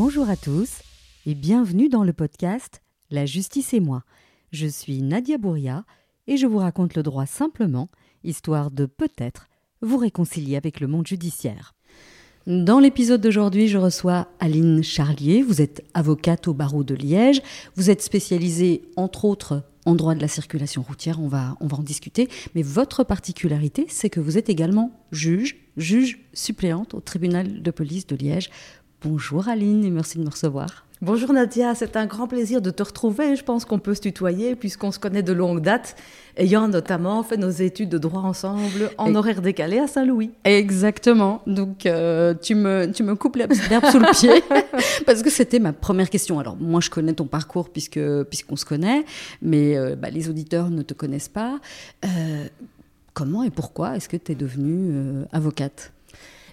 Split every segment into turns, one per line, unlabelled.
Bonjour à tous et bienvenue dans le podcast La justice et moi. Je suis Nadia Bouria et je vous raconte le droit simplement, histoire de peut-être vous réconcilier avec le monde judiciaire. Dans l'épisode d'aujourd'hui, je reçois Aline Charlier. Vous êtes avocate au barreau de Liège. Vous êtes spécialisée, entre autres, en droit de la circulation routière. On va, on va en discuter. Mais votre particularité, c'est que vous êtes également juge, juge suppléante au tribunal de police de Liège. Bonjour Aline et merci de me recevoir.
Bonjour Nadia, c'est un grand plaisir de te retrouver. Je pense qu'on peut se tutoyer puisqu'on se connaît de longue date, ayant notamment fait nos études de droit ensemble en horaire décalé à Saint-Louis.
Exactement. Donc euh, tu, me, tu me coupes l'herbe sous le pied parce que c'était ma première question. Alors moi je connais ton parcours puisque puisqu'on se connaît, mais euh, bah, les auditeurs ne te connaissent pas. Euh, comment et pourquoi est-ce que tu es devenue avocate?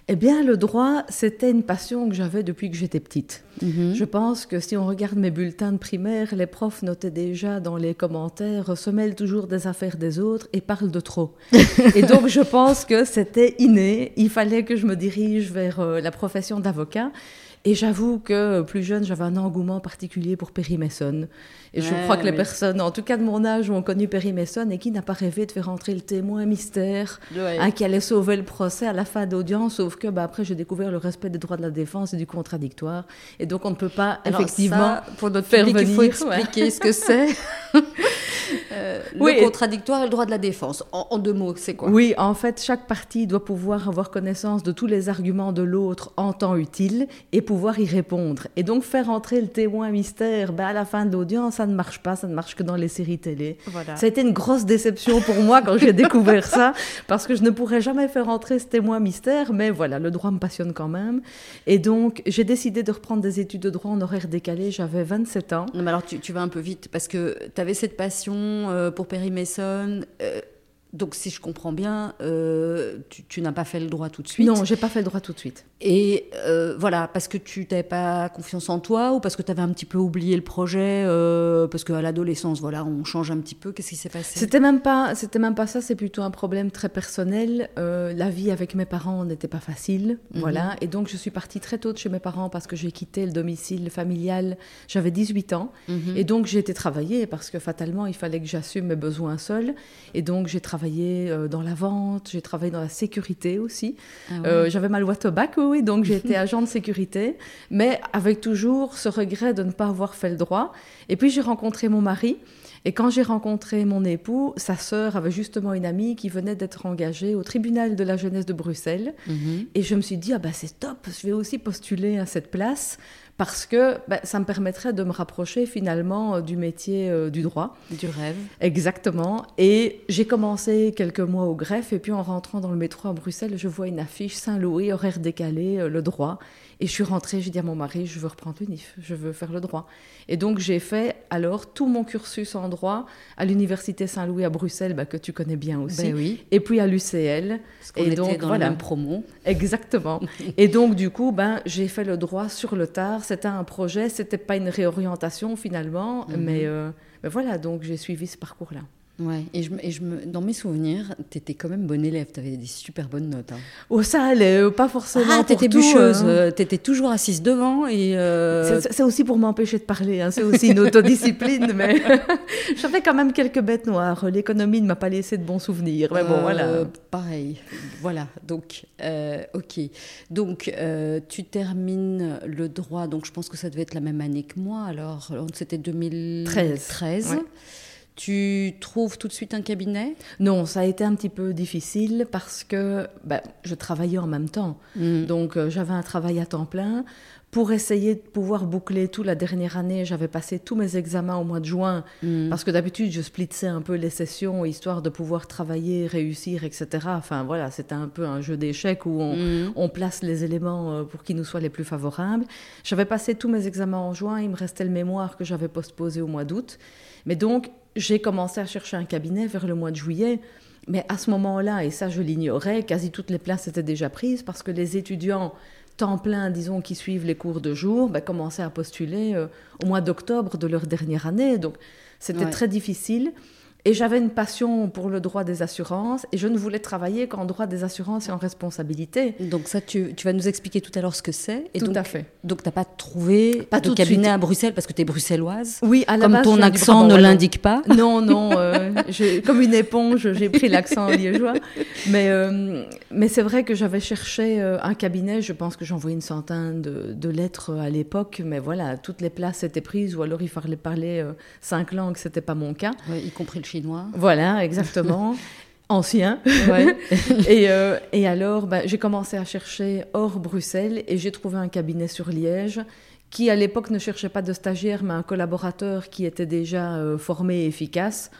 Eh bien, le droit, c'était une passion que j'avais depuis que j'étais petite.
Mhm.
Je pense que si on regarde mes bulletins de primaire, les profs notaient déjà dans les commentaires se mêlent toujours des affaires des autres et parlent de trop. et donc, je pense que c'était inné. Il fallait que je me dirige vers euh, la profession d'avocat. Et j'avoue que plus jeune, j'avais un engouement particulier pour Perry Mason. Et je crois que les personnes, en tout cas de mon âge, ont connu Perry Mason et qui n'a pas rêvé de faire entrer le témoin mystère hein, qui allait sauver le procès à la fin d'audience, sauf que bah, après j'ai découvert le respect des droits de la défense et du contradictoire. Et donc on ne peut pas effectivement
pour notre faire venir, il faut expliquer ce que c'est. Euh, le contradictoire et le droit de la défense. En, deux mots, c'est quoi?
Oui, en fait, chaque partie doit pouvoir avoir connaissance de tous les arguments de l'autre en temps utile et pouvoir y répondre. Et donc, faire entrer le témoin mystère ben, à la fin de l'audience, ça ne marche pas, ça ne marche que dans les séries télé. Ça a été une grosse déception pour moi quand j'ai découvert ça, parce que je ne pourrais jamais faire entrer ce témoin mystère, mais voilà, le droit me passionne quand même. Et donc, j'ai décidé de reprendre des études de droit en horaire décalé, j'avais 27 ans.
Non, mais alors, tu, tu vas un peu vite, parce que tu avais cette passion euh, pour Perry Mason. Euh, donc, si je comprends bien, euh, tu, n'as pas fait le droit tout de suite.
Non, j'ai pas fait le droit tout de suite.
Et euh, voilà, parce que tu n'avais pas confiance en toi ou parce que tu avais un petit peu oublié le projet, euh, parce qu'à l'adolescence, voilà, on change un petit peu. Qu'est-ce qui s'est passé?
C'était même pas, c'était même pas ça. C'est plutôt un problème très personnel. la vie avec mes parents n'était pas facile, mhm. voilà. Et donc, je suis partie très tôt de chez mes parents parce que j'ai quitté le domicile familial. J'avais 18 ans,
mhm.
et donc j'ai été travailler parce que fatalement, il fallait que j'assume mes besoins seule. Et donc, j'ai travaillé travaillé euh, dans la vente, j'ai travaillé dans la sécurité aussi. Ah euh, j'avais ma loi tobacco, oui, donc j'ai été agent de sécurité, mais avec toujours ce regret de ne pas avoir fait le droit. Et puis j'ai rencontré mon mari. Et quand j'ai rencontré mon époux, sa sœur avait justement une amie qui venait d'être engagée au tribunal de la jeunesse de Bruxelles.
Mhm.
Et je me suis dit, ah bah c'est top, je vais aussi postuler à cette place parce que ben, ça me permettrait de me rapprocher finalement euh, du métier euh, du droit.
Du rêve.
Exactement. Et j'ai commencé quelques mois au greffe, et puis en rentrant dans le métro à Bruxelles, je vois une affiche Saint-Louis, horaire décalé, euh, le droit. Et je suis rentrée, j'ai dit à mon mari, je veux reprendre l'UNIF, je veux faire le droit. Et donc j'ai fait alors tout mon cursus en droit à l'Université Saint-Louis à Bruxelles, bah, que tu connais bien aussi.
Ben oui.
Et puis à l'UCL.
Et donc dans voilà. même promo.
Exactement. et donc du coup, ben, j'ai fait le droit sur le tard. C'était un projet, c'était pas une réorientation finalement,
Mhm.
mais, euh, mais voilà, donc j'ai suivi ce parcours-là.
Ouais, et, je, me- et je me, dans mes souvenirs, tu étais quand même bonne élève, tu avais des super bonnes notes. hein.
Oh, ça allait, euh, pas forcément.
Ah, t'étais bûcheuse,
hein.
t'étais toujours assise devant et... euh,
C'est- aussi pour m'empêcher de parler, hein. c'est aussi une autodiscipline, mais j'avais quand même quelques bêtes noires. L'économie ne m'a pas laissé de bons souvenirs, mais bon,
euh,
voilà.
Pareil, voilà, donc, euh, ok. Donc, tu termines le droit, donc je pense que ça devait être la même année que moi, alors c'était 2013.
Ouais.
Tu trouves tout de suite un cabinet?
Non, ça a été un petit peu difficile parce que ben, je travaillais en même temps.
Mm.
Donc euh, j'avais un travail à temps plein. Pour essayer de pouvoir boucler tout la dernière année, j'avais passé tous mes examens au mois de juin
Mm.
parce que d'habitude je splitsais un peu les sessions histoire de pouvoir travailler, réussir, etc. Enfin voilà, c'était un peu un jeu d'échecs où on,
Mm.
on place les éléments euh, pour qu'ils nous soient les plus favorables. J'avais passé tous mes examens en juin, il me restait le mémoire que j'avais postposé au mois d'août. Mais donc, j'ai commencé à chercher un cabinet vers le mois de juillet. Mais à ce moment-là, et ça je l'ignorais, quasi toutes les places étaient déjà prises parce que les étudiants temps plein, disons, qui suivent les cours de jour, ben, commençaient à postuler euh, au mois d'octobre de leur dernière année. Donc, c'était
Ouais.
très difficile. Et j'avais une passion pour le droit des assurances et je ne voulais travailler qu'en droit des assurances et en responsabilité.
Donc ça, tu, tu vas nous expliquer tout à l'heure ce que c'est.
Tout
donc,
à fait.
Donc tu n'as pas trouvé
Pas
de cabinet à Bruxelles parce que tu es bruxelloise
Oui, à la
Comme
base,
ton accent ne l'indique pas.
Non, non, euh, comme une éponge, j'ai pris l'accent liégeois. Mais, euh, mais c'est vrai que j'avais cherché euh, un cabinet, je pense que envoyé une centaine de, de lettres à l'époque, mais voilà, toutes les places étaient prises, ou alors il fallait parler euh, cinq langues, c'était pas mon cas.
Y compris le chinois.
Voilà, exactement. Ancien.
Ouais.
et, euh, et alors, ben, j'ai commencé à chercher hors Bruxelles et j'ai trouvé un cabinet sur Liège qui, à l'époque, ne cherchait pas de stagiaire, mais un collaborateur qui était déjà euh, formé et efficace.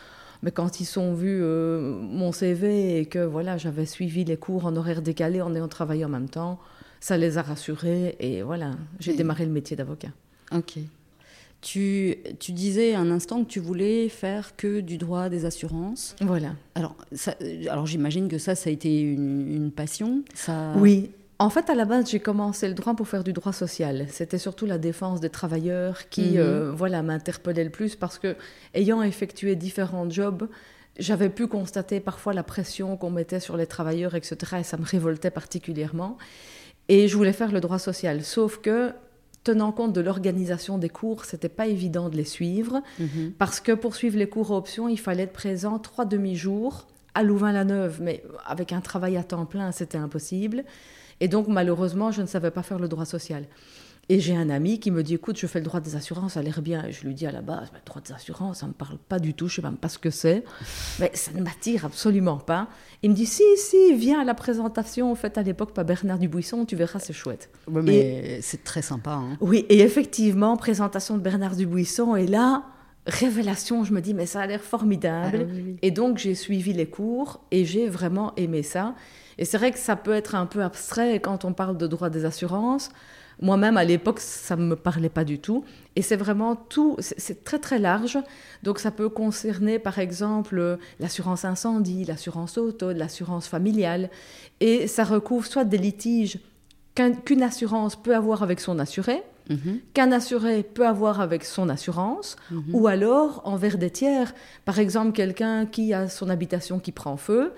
Mais quand ils ont vu euh, mon CV et que voilà, j'avais suivi les cours en horaire décalé en ayant travaillé en même temps, ça les a rassurés et voilà, j'ai
Oui.
démarré le métier d'avocat.
Ok. Tu, tu disais un instant que tu voulais faire que du droit des assurances.
Voilà.
Alors, ça- alors j'imagine que ça, ça a été une, une passion. Ça...
Oui. En fait, à la base, j'ai commencé le droit pour faire du droit social. C'était surtout la défense des travailleurs qui,
Mhm.
euh, voilà, m'interpellait le plus parce que, ayant effectué différents jobs, j'avais pu constater parfois la pression qu'on mettait sur les travailleurs, etc. Et ça me révoltait particulièrement. Et je voulais faire le droit social. Sauf que, tenant compte de l'organisation des cours, c'était pas évident de les suivre.
Mhm.
Parce que pour suivre les cours à option, il fallait être présent trois demi-jours à Louvain-la-Neuve, mais avec un travail à temps plein, c'était impossible. Et donc, malheureusement, je ne savais pas faire le droit social. Et j'ai un ami qui me dit, écoute, je fais le droit des assurances, ça a l'air bien. Et je lui dis à la base, le droit des assurances, ça ne me parle pas du tout, je ne sais même pas ce que c'est. Mais ça ne m'attire absolument pas. Il me dit, si, si, viens à la présentation faite à l'époque par Bernard Dubuisson, tu verras, c'est chouette.
Ouais, mais c'est très sympa. hein.
Oui, et effectivement, présentation de Bernard Dubuisson, et là, révélation, je me dis, mais ça a l'air formidable.
Ah oui, oui.
Et donc, j'ai suivi les cours et j'ai vraiment aimé ça. Et c'est vrai que ça peut être un peu abstrait quand on parle de droit des assurances. Moi-même, à l'époque, ça ne me parlait pas du tout. Et c'est vraiment tout, c'est très très large. Donc ça peut concerner, par exemple, l'assurance incendie, l'assurance auto, l'assurance familiale. Et ça recouvre soit des litiges qu'un- qu'une assurance peut avoir avec son assuré,
Mhm.
qu'un assuré peut avoir avec son assurance,
Mhm.
ou alors envers des tiers. Par exemple, quelqu'un qui a son habitation qui prend feu,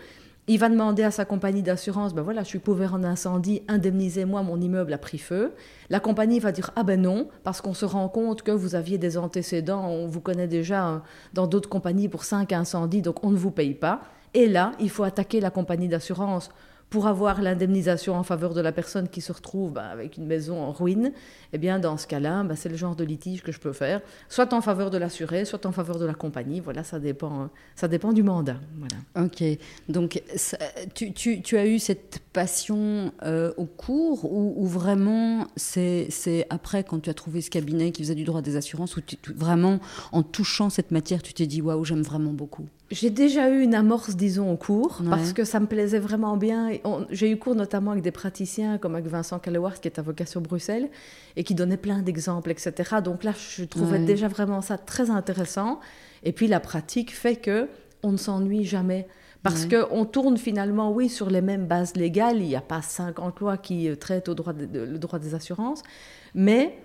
il va demander à sa compagnie d'assurance, ben voilà, je suis couvert en incendie, indemnisez-moi, mon immeuble a pris feu. La compagnie va dire, ah ben non, parce qu'on se rend compte que vous aviez des antécédents, on vous connaît déjà euh, dans d'autres compagnies pour cinq incendies, donc on ne vous paye pas. Et là, il faut attaquer la compagnie d'assurance pour avoir l'indemnisation en faveur de la personne qui se retrouve ben, avec une maison en ruine. Eh bien, dans ce cas-là, ben, c'est le genre de litige que je peux faire, soit en faveur de l'assuré, soit en faveur de la compagnie. Voilà, ça dépend, ça dépend du mandat. Voilà.
Ok, donc tu, as eu cette passion euh, au cours ou, vraiment c'est après quand tu as trouvé ce cabinet qui faisait du droit des assurances où vraiment en touchant cette matière tu t'es dit waouh j'aime vraiment beaucoup?
J'ai déjà eu une amorce, disons, au cours,
Ouais.
parce que ça me plaisait vraiment bien. J'ai eu cours notamment avec des praticiens, comme avec Vincent Calloward, qui est avocat sur Bruxelles, et qui donnait plein d'exemples, etc. Donc là, je trouvais
Ouais.
déjà vraiment ça très intéressant. Et puis la pratique fait que on ne s'ennuie jamais. Parce
Ouais.
qu'on tourne finalement, oui, sur les mêmes bases légales. Il n'y a pas 50 lois qui euh, traitent au droit de- de- le droit des assurances. Mais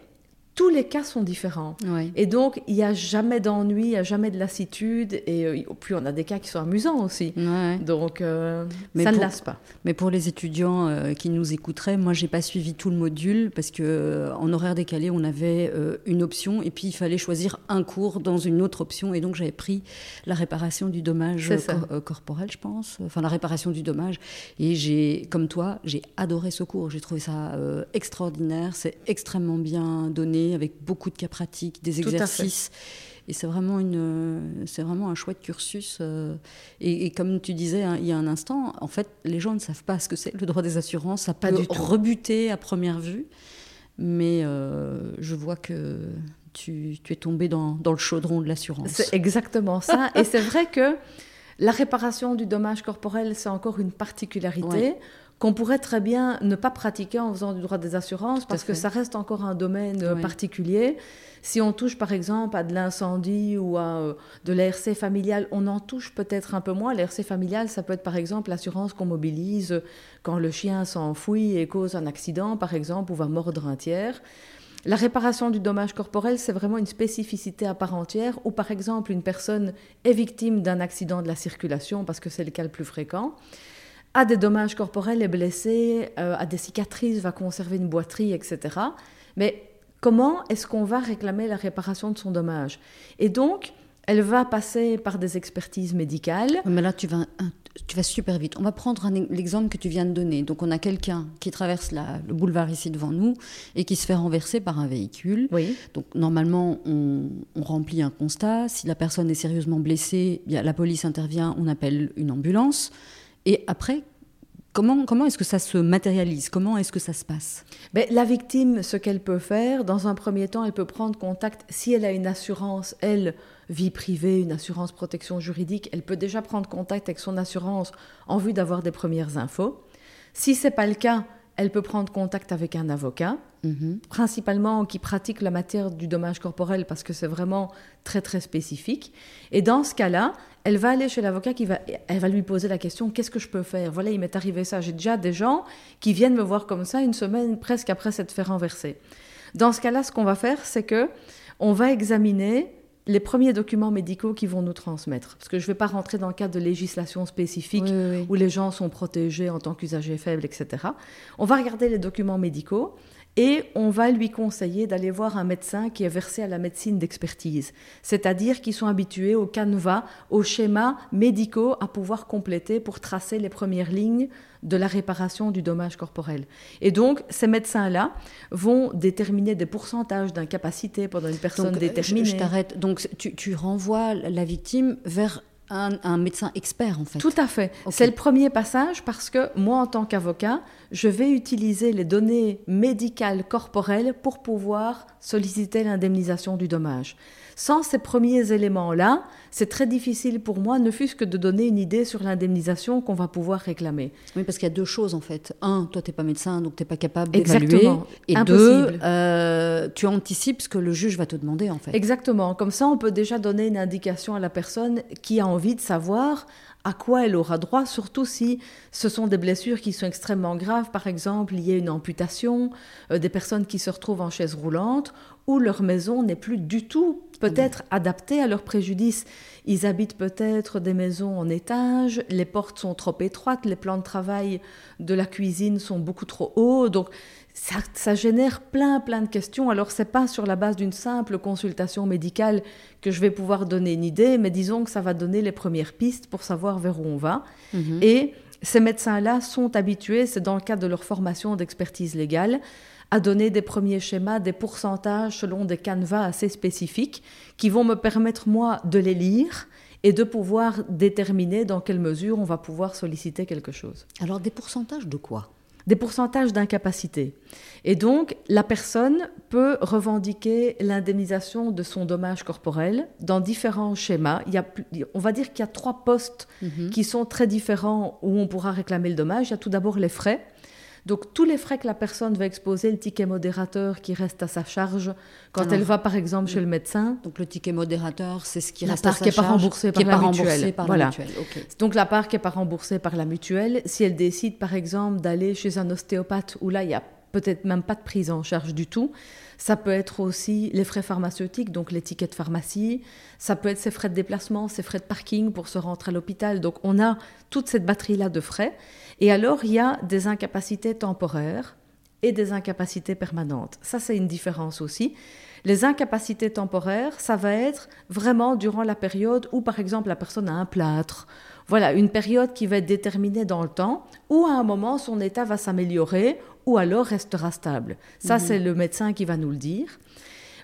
tous les cas sont différents. Et donc, il n'y a jamais d'ennui, il n'y a jamais de lassitude. Et euh, puis, on a des cas qui sont amusants aussi.
Ouais.
Donc, euh,
Mais
ça ne
pour-
lasse pas.
Mais pour les étudiants euh, qui nous écouteraient, moi j'ai pas suivi tout le module parce que euh, en horaire décalé on avait une option et puis il fallait choisir un cours dans une autre option et donc j'avais pris la réparation du dommage cor- corporel je pense, enfin la réparation du dommage et j'ai comme toi j'ai adoré ce cours, j'ai trouvé ça extraordinaire, c'est extrêmement bien donné avec beaucoup de cas pratiques, des exercices. Et c'est vraiment, une, c'est vraiment un chouette cursus. euh, et, et comme tu disais hein, il y a un instant, en fait, les gens ne savent pas ce que c'est le droit des assurances. Ça
Pas
peut
du tout.
rebuter à première vue. Mais euh, je vois que tu, tu es tombé dans, dans le chaudron de l'assurance.
C'est exactement ça. Et c'est vrai que la réparation du dommage corporel, c'est encore une particularité.
Ouais.
Qu'on pourrait très bien ne pas pratiquer en faisant du droit des assurances parce que ça reste encore un domaine euh, particulier. Si on touche par exemple à de l'incendie ou à euh, de l'ARC familiale, on en touche peut-être un peu moins. L'ARC familiale, ça peut être par exemple l'assurance qu'on mobilise quand le chien s'enfuit et cause un accident par exemple ou va mordre un tiers. La réparation du dommage corporel, c'est vraiment une spécificité à part entière, où par exemple une personne est victime d'un accident de la circulation, parce que c'est le cas le plus fréquent, a des dommages corporels, est blessé, euh, a des cicatrices, va conserver une boiterie, etc. Mais comment est-ce qu'on va réclamer la réparation de son dommage? Et donc, elle va passer par des expertises médicales.
Mais là, tu vas, tu vas super vite. On va prendre l'exemple que tu viens de donner. Donc, on a quelqu'un qui traverse le boulevard ici devant nous et qui se fait renverser par un véhicule.
Oui.
Donc, normalement, on, remplit un constat. Si la personne est sérieusement blessée, la police intervient, on appelle une ambulance. Et après, Comment, comment est-ce que ça se matérialise? Comment est-ce que ça se passe?
Ben, La victime, ce qu'elle peut faire, dans un premier temps, elle peut prendre contact, si elle a une assurance, elle, vie privée, une assurance protection juridique, elle peut déjà prendre contact avec son assurance en vue d'avoir des premières infos. Si ce n'est pas le cas, elle peut prendre contact avec un avocat, mhm. principalement qui pratique la matière du dommage corporel parce que c'est vraiment très très spécifique. Et dans ce cas-là, elle va aller chez l'avocat qui va, elle va lui poser la question qu'est-ce que je peux faire? Voilà, il m'est arrivé ça. J'ai déjà des gens qui viennent me voir comme ça une semaine presque après s'être fait renverser. Dans ce cas-là, ce qu'on va faire, c'est que on va examiner les premiers documents médicaux qui vont nous transmettre. Parce que je ne vais pas rentrer dans le cadre de législation spécifique où les gens sont protégés en tant qu'usagers faibles, etc. On va regarder les documents médicaux et on va lui conseiller d'aller voir un médecin qui est versé à la médecine d'expertise, c'est-à-dire qui sont habitués au canevas, aux schémas médicaux à pouvoir compléter pour tracer les premières lignes de la réparation du dommage corporel. Et donc, ces médecins-là vont déterminer des pourcentages d'incapacité pendant une personne déterminée.
Je, t'arrête. Donc, tu, tu renvoies la victime vers un, médecin expert en fait.
Tout à fait. C'est le premier passage parce que moi en tant qu'avocat, je vais utiliser les données médicales corporelles pour pouvoir solliciter l'indemnisation du dommage. Sans ces premiers éléments-là, c'est très difficile pour moi, ne fût-ce que de donner une idée sur l'indemnisation qu'on va pouvoir réclamer.
Oui, parce qu'il y a deux choses en fait. Un, toi, tu n'es pas médecin, donc tu n'es pas capable d'évaluer. Et deux, euh, tu anticipes ce que le juge va te demander en fait.
Exactement. Comme ça, on peut déjà donner une indication à la personne qui a envie de savoir à quoi elle aura droit, surtout si ce sont des blessures qui sont extrêmement graves, par exemple liées à une amputation, euh, des personnes qui se retrouvent en chaise roulante, où leur maison n'est plus du tout peut-être adaptée à leur préjudice. Ils habitent peut-être des maisons en étage, les portes sont trop étroites, les plans de travail de la cuisine sont beaucoup trop hauts, donc ça, génère plein, plein de questions. Alors, c'est pas sur la base d'une simple consultation médicale que je vais pouvoir donner une idée, mais disons que ça va donner les premières pistes pour savoir vers où on va. Mhm. Et ces médecins-là sont habitués, c'est dans le cadre de leur formation d'expertise légale, à donner des premiers schémas, des pourcentages selon des canevas assez spécifiques qui vont me permettre, moi, de les lire et de pouvoir déterminer dans quelle mesure on va pouvoir solliciter quelque chose.
Alors, des pourcentages de quoi?
Des pourcentages d'incapacité. Et donc, la personne peut revendiquer l'indemnisation de son dommage corporel dans différents schémas. Il y a, on va dire qu'il y a trois postes mhm. qui sont très différents où on pourra réclamer le dommage. Il y a tout d'abord les frais. Donc tous les frais que la personne va exposer, le ticket modérateur qui reste à sa charge quand elle va par exemple chez le médecin.
Donc le ticket modérateur, c'est ce qui
reste
à sa
qui n'est pas remboursé par, la, mutuelle.
voilà.
Donc la part qui n'est pas remboursée par la mutuelle, si elle décide par exemple d'aller chez un ostéopathe où là il y a peut-être même pas de prise en charge du tout. Ça peut être aussi les frais pharmaceutiques, donc de pharmacie. Ça peut être ses frais de déplacement, ses frais de parking pour se rentrer à l'hôpital. Donc on a toute cette batterie-là de frais. Et alors il y a des incapacités temporaires et des incapacités permanentes. Ça, c'est une différence aussi. Les incapacités temporaires, ça va être vraiment durant la période où, par exemple, la personne a un plâtre. Voilà, une période qui va être déterminée dans le temps, où à un moment, son état va s'améliorer, ou alors restera stable. Ça, mhm. c'est le médecin qui va nous le dire.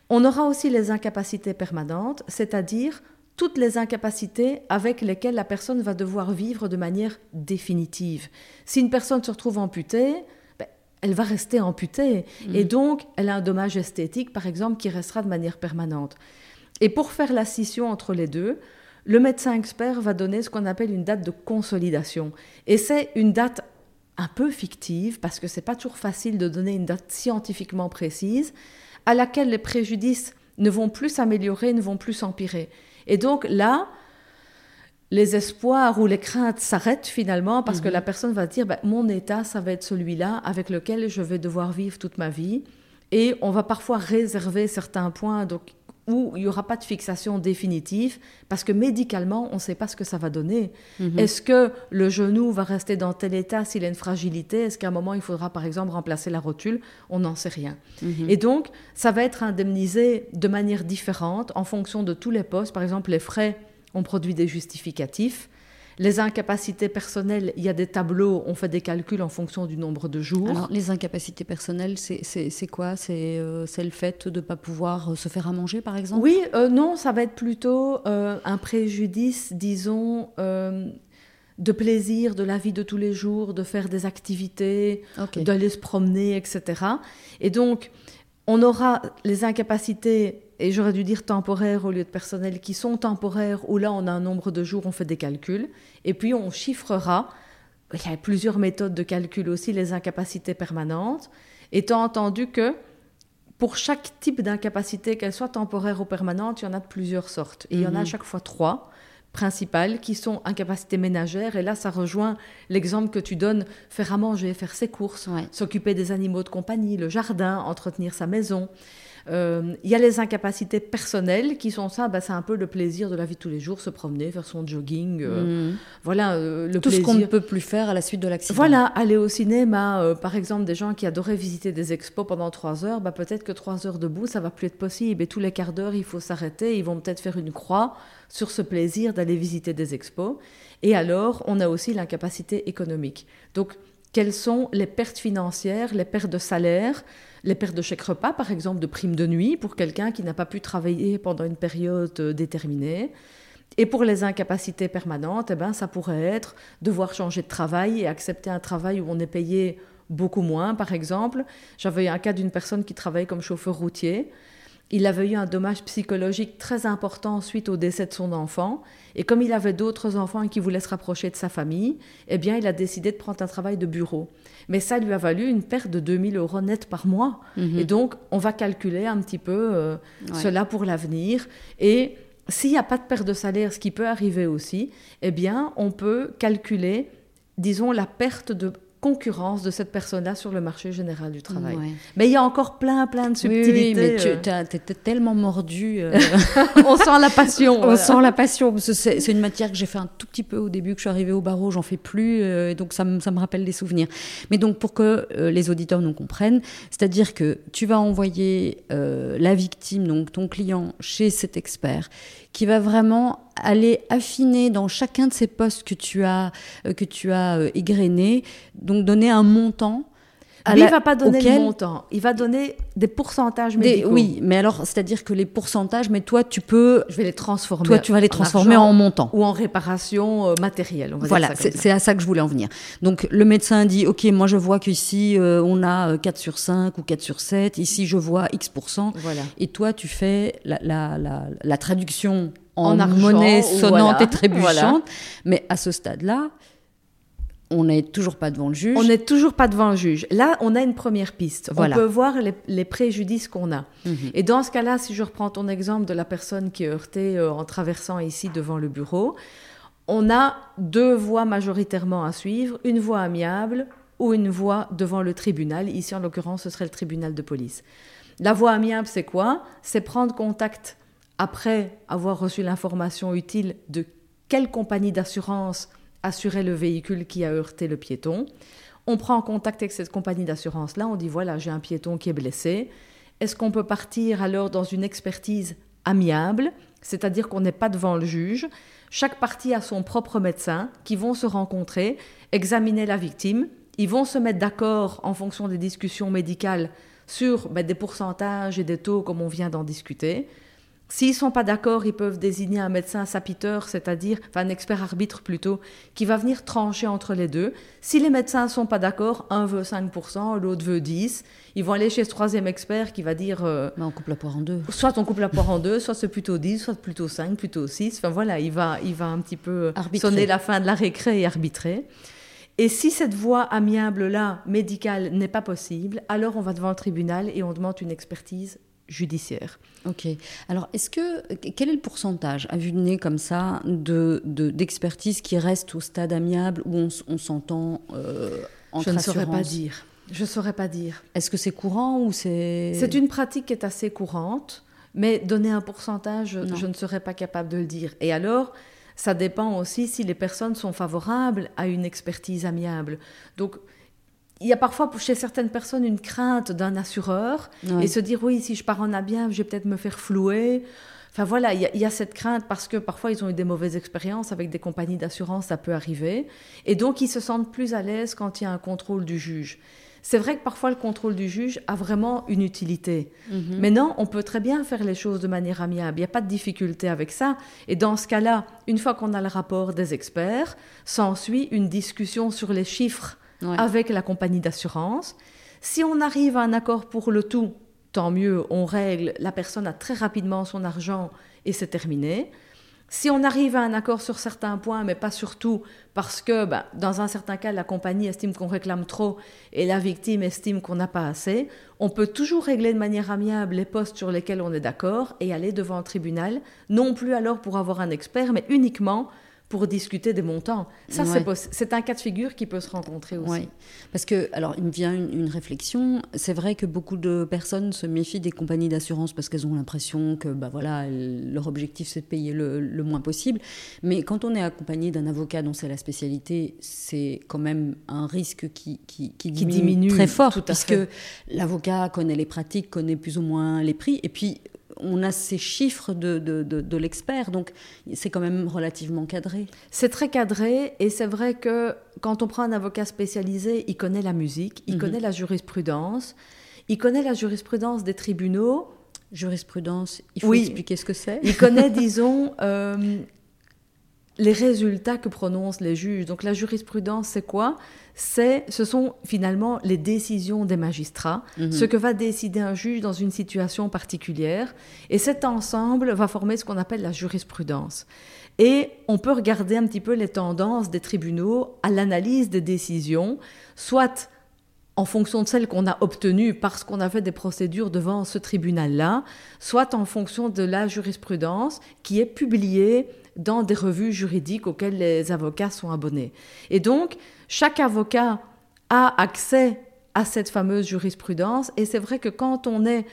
On aura aussi les incapacités permanentes, c'est-à-dire toutes les incapacités avec lesquelles la personne va devoir vivre de manière définitive. Si une personne se retrouve amputée, ben, elle va rester amputée. Mhm. Et donc, elle a un dommage esthétique, par exemple, qui restera de manière permanente. Et pour faire la scission entre les deux, le médecin expert va donner ce qu'on appelle une date de consolidation. Et c'est une date un peu fictive, parce que c'est pas toujours facile de donner une date scientifiquement précise, à laquelle les préjudices ne vont plus s'améliorer, ne vont plus s'empirer. Et donc là, les espoirs ou les craintes s'arrêtent finalement parce que mhm. la personne va dire ben, mon état, ça va être celui-là avec lequel je vais devoir vivre toute ma vie. Et on va parfois réserver certains points. Donc, où il n'y aura pas de fixation définitive, parce que médicalement, on ne sait pas ce que ça va donner. Mhm. Est-ce que le genou va rester dans tel état s'il a une fragilité? Est-ce qu'à un moment, il faudra, par exemple, remplacer la rotule? On n'en sait rien. Mhm. Et donc, ça va être indemnisé de manière différente en fonction de tous les postes. Par exemple, les frais, on produit des justificatifs. Les incapacités personnelles, il y a des tableaux, on fait des calculs en fonction du nombre de jours.
Alors, les incapacités personnelles, c'est quoi? Euh, C'est le fait de ne pas pouvoir euh, se faire à manger, par exemple?
Oui, euh, non, ça va être plutôt un préjudice, disons de plaisir de la vie de tous les jours, de faire des activités, d'aller se promener, etc. Et donc, on aura les incapacités et j'aurais dû dire temporaires au lieu de personnel, qui sont temporaires, où là on a un nombre de jours, on fait des calculs, et puis on chiffrera, il y a plusieurs méthodes de calcul aussi, les incapacités permanentes, étant entendu que pour chaque type d'incapacité, qu'elle soit temporaire ou permanente, il y en a de plusieurs sortes, et il y en a à mhm. chaque fois trois principales qui sont incapacités ménagères. Et là, ça rejoint l'exemple que tu donnes, faire à manger, faire ses courses, s'occuper des animaux de compagnie, le jardin, entretenir sa maison. Euh, il y a les incapacités personnelles qui sont ça, bah, c'est un peu le plaisir de la vie de tous les jours, se promener, faire son jogging. Euh,
mm. Voilà, euh, le Tout ce qu'on ne peut plus faire à la suite de l'accident.
Voilà, aller au cinéma, par exemple, des gens qui adoraient visiter des expos pendant trois heures, bah, peut-être que trois heures debout, ça va plus être possible. Et tous les quarts d'heure, il faut s'arrêter. Ils vont peut-être faire une croix sur ce plaisir d'aller visiter des expos. Et alors, on a aussi l'incapacité économique. Donc, quelles sont les pertes financières, les pertes de salaire, les pertes de chèque repas, par exemple, de primes de nuit pour quelqu'un qui n'a pas pu travailler pendant une période euh, déterminée. Et pour les incapacités permanentes, eh ben, ça pourrait être devoir changer de travail et accepter un travail où on est payé beaucoup moins, par exemple. J'avais un cas d'une personne qui travaillait comme chauffeur routier il avait eu un dommage psychologique très important suite au décès de son enfant. Et comme il avait d'autres enfants qui voulaient se rapprocher de sa famille, eh bien, il a décidé de prendre un travail de bureau. Mais ça lui a valu une perte de 2000 euros net par mois. Mhm. Et donc, on va calculer un petit peu euh, cela pour l'avenir. Et s'il n'y a pas de perte de salaire, ce qui peut arriver aussi, eh bien, on peut calculer, disons, la perte de concurrence de cette personne-là sur le marché général du travail. Mais il y a encore plein, plein de subtilités. Oui,
mais tu euh. étais tellement mordu. Euh.
On sent la passion.
On sent la passion. C'est une matière que j'ai fait un tout petit peu au début, que je suis arrivée au barreau, j'en fais plus. Euh, donc ça me, ça me rappelle des souvenirs. Mais donc pour que les auditeurs nous comprennent, c'est-à-dire que tu vas envoyer la victime, donc ton client, chez cet expert qui va vraiment aller affiner dans chacun de ces postes que tu as, euh, que tu as euh, égrenés, donc donner un montant
mais il ne va pas donner le montant, il va donner des pourcentages médicaux.
oui, mais alors, c'est-à-dire que les pourcentages, mais toi, tu peux...
Je vais les transformer.
Toi, tu vas les transformer en, montant.
Ou en réparation euh, matérielle,
Voilà, c'est à ça que je voulais en venir. Donc, le médecin dit, OK, moi, je vois qu'ici, euh, on a 4 euh, sur 5 ou 4 sur 7. Ici, je vois X%. Voilà. Et toi, tu fais la, la, la, traduction en, monnaie sonnante et trébuchante. Mais à ce stade-là, on n'est toujours pas devant le juge.
On n'est toujours pas devant le juge. Là, on a une première piste. On peut voir les, préjudices qu'on a. Mhm. Et dans ce cas-là, si je reprends ton exemple de la personne qui est heurtée euh, en traversant ici devant le bureau, on a deux voies majoritairement à suivre, une voie amiable ou une voie devant le tribunal. Ici, en l'occurrence, ce serait le tribunal de police. La voie amiable, c'est quoi? C'est prendre contact après avoir reçu l'information utile de quelle compagnie d'assurance assurer le véhicule qui a heurté le piéton. On prend contact avec cette compagnie d'assurance-là, on dit voilà, j'ai un piéton qui est blessé. Est-ce qu'on peut partir alors dans une expertise amiable, c'est-à-dire qu'on n'est pas devant le juge? Chaque partie a son propre médecin qui vont se rencontrer, examiner la victime. Ils vont se mettre d'accord en fonction des discussions médicales sur ben, des pourcentages et des taux comme on vient d'en discuter. S'ils ne sont pas d'accord, ils peuvent désigner un médecin sapiteur, c'est-à-dire, enfin un expert arbitre plutôt, qui va venir trancher entre les deux. Si les médecins ne sont pas d'accord, un veut 5%, l'autre veut 10%, ils vont aller chez ce troisième expert qui va dire...
Euh, on coupe la poire en deux.
Soit on coupe la poire en deux, soit c'est plutôt 10, soit plutôt 5, plutôt 6. Enfin voilà, il va, il va un petit peu sonner la fin de la récré et arbitrer. Et si cette voie amiable-là, médicale, n'est pas possible, alors on va devant le tribunal et on demande une expertise judiciaire.
Ok. Alors, est-ce que quel est le pourcentage à vue de nez comme ça de d'expertise qui reste au stade amiable où on, s'entend euh, entre
Je ne saurais pas dire. Je ne saurais pas dire.
Est-ce que c'est courant ou c'est...
C'est une pratique qui est assez courante, mais donner un pourcentage, je ne serais pas capable de le dire. Et alors, ça dépend aussi si les personnes sont favorables à une expertise amiable. Donc, il y a parfois chez certaines personnes une crainte d'un assureur et se dire oui, si je pars en amiable, je vais peut-être me faire flouer. Enfin voilà, il y, a cette crainte parce que parfois ils ont eu des mauvaises expériences avec des compagnies d'assurance, ça peut arriver. Et donc ils se sentent plus à l'aise quand il y a un contrôle du juge. C'est vrai que parfois le contrôle du juge a vraiment une utilité. Mhm. Mais non, on peut très bien faire les choses de manière amiable. Il n'y a pas de difficulté avec ça. Et dans ce cas-là, une fois qu'on a le rapport des experts, s'ensuit une discussion sur les chiffres avec la compagnie d'assurance. Si on arrive à un accord pour le tout, tant mieux, on règle, la personne a très rapidement son argent et c'est terminé. Si on arrive à un accord sur certains points, mais pas sur tout, parce que bah, dans un certain cas, la compagnie estime qu'on réclame trop et la victime estime qu'on n'a pas assez, on peut toujours régler de manière amiable les postes sur lesquels on est d'accord et aller devant un tribunal, non plus alors pour avoir un expert, mais uniquement pour discuter des montants. Ça, c'est un cas de figure qui peut se rencontrer aussi.
Parce que, alors, il me vient une, réflexion. C'est vrai que beaucoup de personnes se méfient des compagnies d'assurance parce qu'elles ont l'impression que, bah voilà, leur objectif c'est de payer le, moins possible. Mais quand on est accompagné d'un avocat dont c'est la spécialité, c'est quand même un risque qui, qui, diminue, très fort, tout puisque l'avocat connaît les pratiques, connaît plus ou moins les prix, et puis on a ces chiffres de, de, l'expert, donc c'est quand même relativement cadré.
C'est très cadré, et c'est vrai que quand on prend un avocat spécialisé, il connaît la musique, il mhm. connaît la jurisprudence, il connaît la jurisprudence des tribunaux.
Jurisprudence, il faut expliquer ce que c'est.
Il connaît, disons, euh, les résultats que prononcent les juges. Donc la jurisprudence, c'est quoi? C'est, ce sont finalement les décisions des magistrats, mhm. ce que va décider un juge dans une situation particulière. Et cet ensemble va former ce qu'on appelle la jurisprudence. Et on peut regarder un petit peu les tendances des tribunaux à l'analyse des décisions, soit en fonction de celles qu'on a obtenues parce qu'on a fait des procédures devant ce tribunal-là, soit en fonction de la jurisprudence qui est publiée dans des revues juridiques auxquelles les avocats sont abonnés. Et donc, chaque avocat a accès à cette fameuse jurisprudence, et c'est vrai que quand on est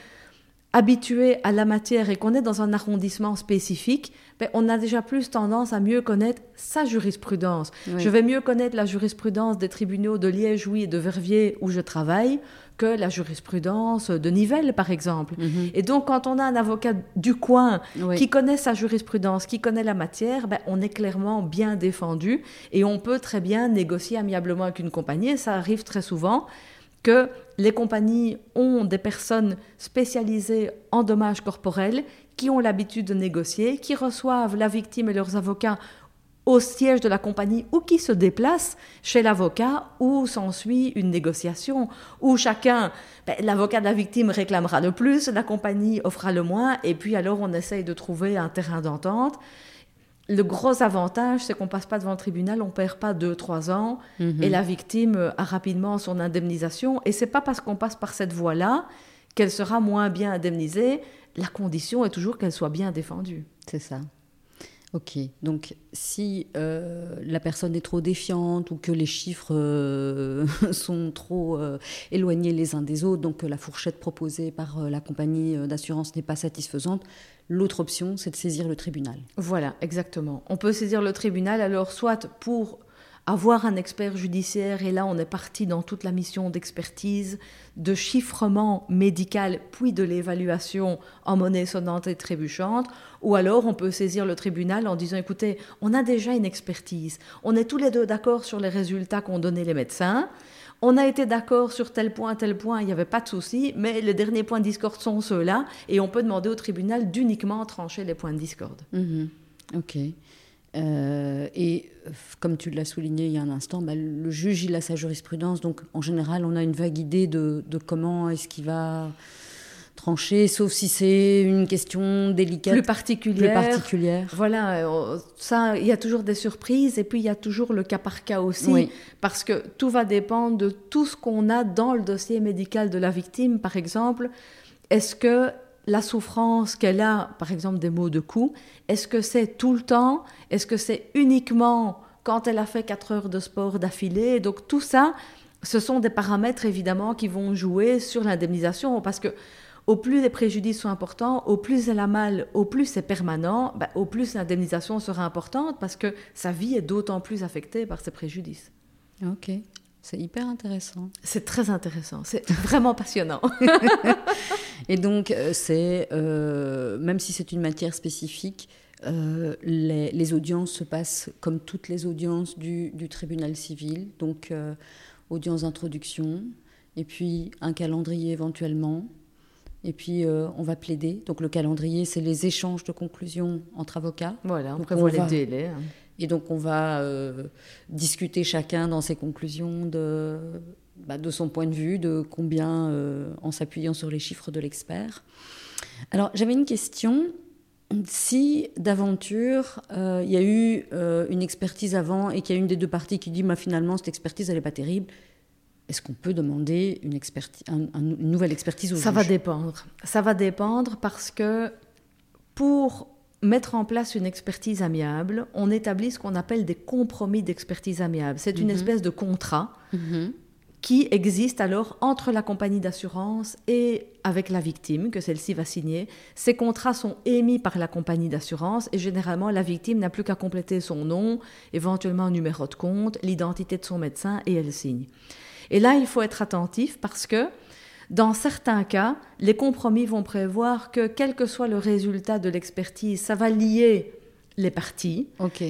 habitué à la matière et qu'on est dans un arrondissement spécifique, ben, on a déjà plus tendance à mieux connaître sa jurisprudence. Je vais mieux connaître la jurisprudence des tribunaux de Liège, oui, et de Verviers où je travaille que la jurisprudence de Nivelles, par exemple. Mhm. Et donc, quand on a un avocat du coin qui connaît sa jurisprudence, qui connaît la matière, ben, on est clairement bien défendu et on peut très bien négocier amiablement avec une compagnie. Et ça arrive très souvent que les compagnies ont des personnes spécialisées en dommages corporels qui ont l'habitude de négocier, qui reçoivent la victime et leurs avocats au siège de la compagnie ou qui se déplacent chez l'avocat où s'ensuit une négociation, où chacun, ben, l'avocat de la victime réclamera le plus, la compagnie offrira le moins, et puis alors on essaye de trouver un terrain d'entente. Le gros avantage, c'est qu'on passe pas devant le tribunal, on perd pas deux, trois ans, mhm. et la victime a rapidement son indemnisation. Et c'est pas parce qu'on passe par cette voie-là qu'elle sera moins bien indemnisée. La condition est toujours qu'elle soit bien défendue.
C'est ça. Ok, donc si euh, la personne est trop défiante ou que les chiffres euh, sont trop euh, éloignés les uns des autres, donc que la fourchette proposée par la compagnie d'assurance n'est pas satisfaisante, l'autre option, c'est de saisir le tribunal.
Voilà, exactement. On peut saisir le tribunal alors soit pour avoir un expert judiciaire, et là on est parti dans toute la mission d'expertise, de chiffrement médical, puis de l'évaluation en monnaie sonnante et trébuchante, ou alors on peut saisir le tribunal en disant, écoutez, on a déjà une expertise, on est tous les deux d'accord sur les résultats qu'ont donnés les médecins, on a été d'accord sur tel point, tel point, il n'y avait pas de souci, mais les derniers points de discorde sont ceux-là, et on peut demander au tribunal d'uniquement trancher les points de discorde.
Mhm. Ok. Euh, et comme tu l'as souligné il y a un instant, bah, le juge, il a sa jurisprudence, donc en général, on a une vague idée de, comment est-ce qu'il va trancher, sauf si c'est une question délicate,
plus particulière. Voilà, euh, ça, il y a toujours des surprises, et puis il y a toujours le cas par cas aussi, parce que tout va dépendre de tout ce qu'on a dans le dossier médical de la victime, par exemple. Est-ce que la souffrance qu'elle a, par exemple des maux de cou, est-ce que c'est tout le temps Est-ce que c'est uniquement quand elle a fait 4 heures de sport d'affilée? Donc tout ça, ce sont des paramètres évidemment qui vont jouer sur l'indemnisation parce que au plus les préjudices sont importants, au plus elle a mal, au plus c'est permanent, bah, au plus l'indemnisation sera importante parce que sa vie est d'autant plus affectée par ces préjudices.
Ok, c'est hyper intéressant.
C'est très intéressant, c'est vraiment passionnant.
Et donc, euh, c'est, euh, même si c'est une matière spécifique, euh, les, audiences se passent comme toutes les audiences du, du tribunal civil, donc audience d'introduction, et puis un calendrier éventuellement, et puis, euh, on va plaider. Donc, le calendrier, c'est les échanges de conclusions entre avocats.
Voilà, on prévoit les délais. Hein.
Et donc, on va euh, discuter chacun dans ses conclusions de, bah, de son point de vue, de combien, euh, en s'appuyant sur les chiffres de l'expert. Alors, j'avais une question. Si d'aventure, il y a eu une expertise avant et qu'il y a une des deux parties qui dit bah, finalement, cette expertise, elle n'est pas terrible, est-ce qu'on peut demander une, une nouvelle expertise au
Ça va dépendre. Ça va dépendre parce que pour mettre en place une expertise amiable, on établit ce qu'on appelle des compromis d'expertise amiable. C'est une mhm. espèce de contrat mhm. qui existe alors entre la compagnie d'assurance et avec la victime que celle-ci va signer. Ces contrats sont émis par la compagnie d'assurance et généralement la victime n'a plus qu'à compléter son nom, éventuellement un numéro de compte, l'identité de son médecin et elle signe. Et là, il faut être attentif parce que dans certains cas, les compromis vont prévoir que quel que soit le résultat de l'expertise, ça va lier les parties.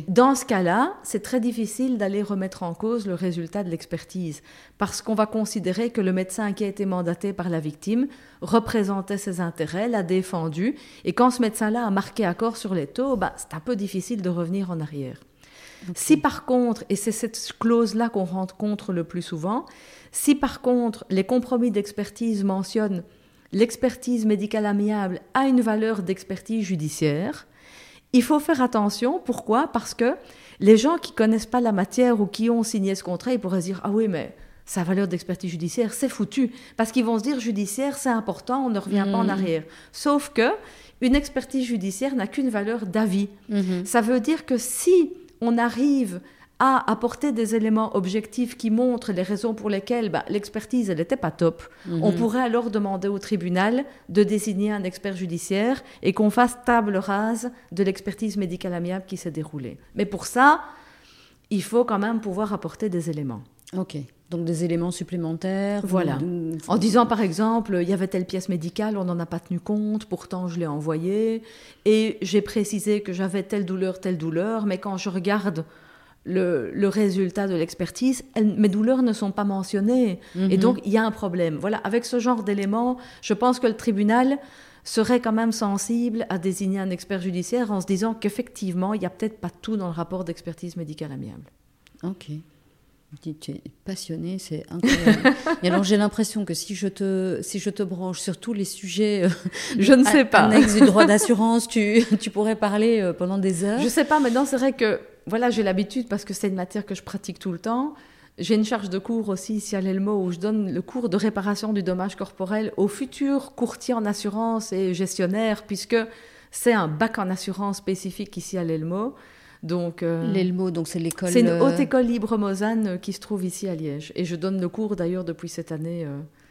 Dans ce cas-là, c'est très difficile d'aller remettre en cause le résultat de l'expertise parce qu'on va considérer que le médecin qui a été mandaté par la victime représentait ses intérêts, l'a défendu, et quand ce médecin-là a marqué accord sur les taux, bah, c'est un peu difficile de revenir en arrière. Si par contre, et c'est cette clause-là qu'on rencontre le plus souvent, si par contre les compromis d'expertise mentionnent l'expertise médicale amiable a une valeur d'expertise judiciaire, il faut faire attention. Pourquoi? Parce que les gens qui connaissent pas la matière ou qui ont signé ce contrat, ils pourraient se dire ah oui mais sa valeur d'expertise judiciaire, c'est foutu. Parce qu'ils vont se dire judiciaire, c'est important, on ne revient pas en mmh. arrière. Sauf que une expertise judiciaire n'a qu'une valeur d'avis. Mmh. Ça veut dire que si on arrive à apporter des éléments objectifs qui montrent les raisons pour lesquelles bah, l'expertise n'était pas top, mhm. on pourrait alors demander au tribunal de désigner un expert judiciaire et qu'on fasse table rase de l'expertise médicale amiable qui s'est déroulée. Mais pour ça, il faut quand même pouvoir apporter des éléments.
Ok. Donc des éléments supplémentaires.
Voilà. En disant par exemple, il y avait telle pièce médicale, on n'en a pas tenu compte, pourtant je l'ai envoyée, et j'ai précisé que j'avais telle douleur, telle douleur, mais quand je regarde le, résultat de l'expertise, mes douleurs ne sont pas mentionnées. Et mhm. donc il y a un problème. Voilà, avec ce genre d'éléments, je pense que le tribunal serait quand même sensible à désigner un expert judiciaire en se disant qu'effectivement, il n'y a peut-être pas tout dans le rapport d'expertise médicale amiable.
Ok tu es passionné, c'est incroyable. Et alors j'ai l'impression que si je te si je te branche sur tous les sujets, euh,
je ne sais pas,
annexes du droit d'assurance, tu, tu pourrais parler euh, pendant des heures.
Je sais pas. Maintenant c'est vrai que voilà j'ai l'habitude parce que c'est une matière que je pratique tout le temps. J'ai une charge de cours aussi ici à l'ELMO où je donne le cours de réparation du dommage corporel aux futurs courtiers en assurance et gestionnaires puisque c'est un bac en assurance spécifique ici à l'ELMO.
Donc, euh, L'ELMO, donc c'est l'école.
C'est une haute euh, école libre Mozane euh, qui se trouve ici à Liège. Et je donne le cours d'ailleurs depuis cette année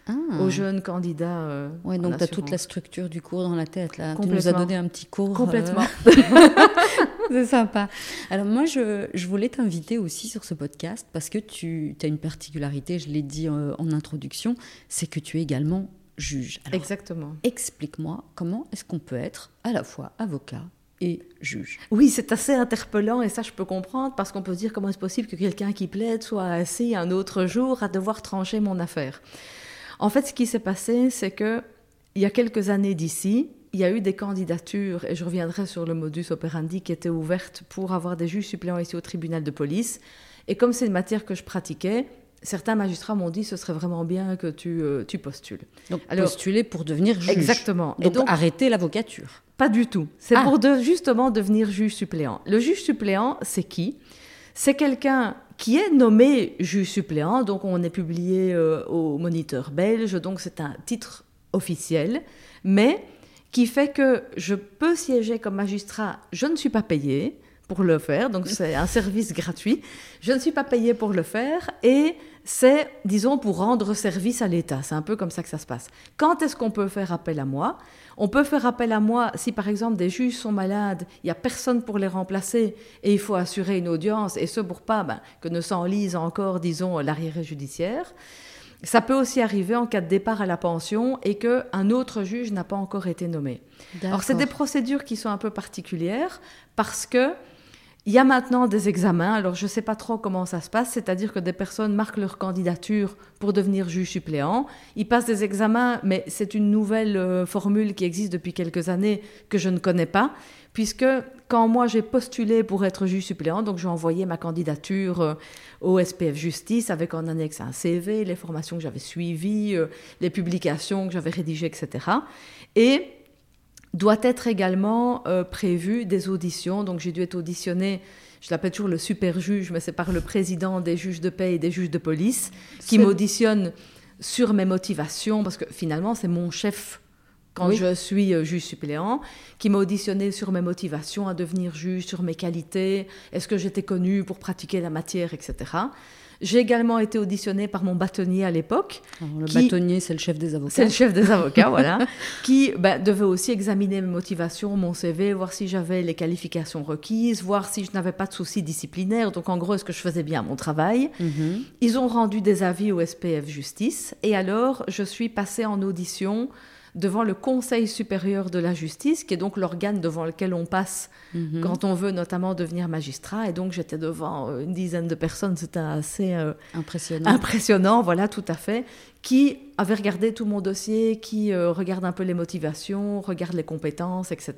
ah. aux jeunes candidats.
ouais, donc tu as toute la structure du cours dans la tête là. Tu nous as donné un petit cours.
Complètement.
c'est sympa. Alors moi, je, je voulais t'inviter aussi sur ce podcast parce que tu as une particularité, je l'ai dit en introduction, c'est que tu es également juge.
Exactement.
Explique-moi comment est-ce qu'on peut être à la fois avocat et juge.
Oui, c'est assez interpellant et ça je peux comprendre parce qu'on peut se dire comment est-ce possible que quelqu'un qui plaide soit assis un autre jour à devoir trancher mon affaire. En fait, ce qui s'est passé, c'est que il y a quelques années d'ici, il y a eu des candidatures, et je reviendrai sur le modus operandi qui était ouverte pour avoir des juges suppléants ici au tribunal de police. Et comme c'est une matière que je pratiquais, certains magistrats m'ont dit ce serait vraiment bien que tu, euh, tu postules.
Donc Alors, postuler pour devenir juge.
Exactement.
Donc, donc arrêter l'avocature.
Pas du tout. C'est ah. pour de, justement devenir juge suppléant. Le juge suppléant, c'est qui? C'est quelqu'un qui est nommé juge suppléant, donc on est publié euh, au Moniteur belge, donc c'est un titre officiel, mais qui fait que je peux siéger comme magistrat, je ne suis pas payé, pour le faire, donc c'est un service gratuit. Je ne suis pas payée pour le faire et c'est, disons, pour rendre service à l'État. C'est un peu comme ça que ça se passe. Quand est-ce qu'on peut faire appel à moi? On peut faire appel à moi si, par exemple, des juges sont malades, il n'y a personne pour les remplacer et il faut assurer une audience, et ce pour pas ben, que ne s'enlise encore, disons, l'arriéré judiciaire. Ça peut aussi arriver en cas de départ à la pension et qu'un autre juge n'a pas encore été nommé. Alors, c'est des procédures qui sont un peu particulières parce que il y a maintenant des examens, alors je ne sais pas trop comment ça se passe, c'est-à-dire que des personnes marquent leur candidature pour devenir juge suppléant. Ils passent des examens, mais c'est une nouvelle euh, formule qui existe depuis quelques années que je ne connais pas, puisque quand moi j'ai postulé pour être juge suppléant, donc j'ai envoyé ma candidature euh, au SPF Justice avec en annexe un CV, les formations que j'avais suivies, euh, les publications que j'avais rédigées, etc. Et doit être également euh, prévu des auditions. Donc j'ai dû être auditionné, je l'appelle toujours le super juge, mais c'est par le président des juges de paix et des juges de police qui m'auditionne sur mes motivations, parce que finalement c'est mon chef quand je suis euh, juge suppléant, qui m'a auditionné sur mes motivations à devenir juge, sur mes qualités, est-ce que j'étais connu pour pratiquer la matière, etc. J'ai également été auditionnée par mon bâtonnier à l'époque.
Le bâtonnier, c'est le chef des avocats.
C'est le chef des avocats, voilà. Qui bah, devait aussi examiner mes motivations, mon CV, voir si j'avais les qualifications requises, voir si je n'avais pas de soucis disciplinaires. Donc, en gros, est-ce que je faisais bien mon travail? Mhm. Ils ont rendu des avis au SPF Justice. Et alors, je suis passée en audition devant le Conseil supérieur de la justice, qui est donc l'organe devant lequel on passe mhm. quand on veut notamment devenir magistrat. Et donc j'étais devant euh, une dizaine de personnes, c'était assez euh,
impressionnant.
Impressionnant, voilà, tout à fait, qui avaient regardé tout mon dossier, qui euh, regardent un peu les motivations, regardent les compétences, etc.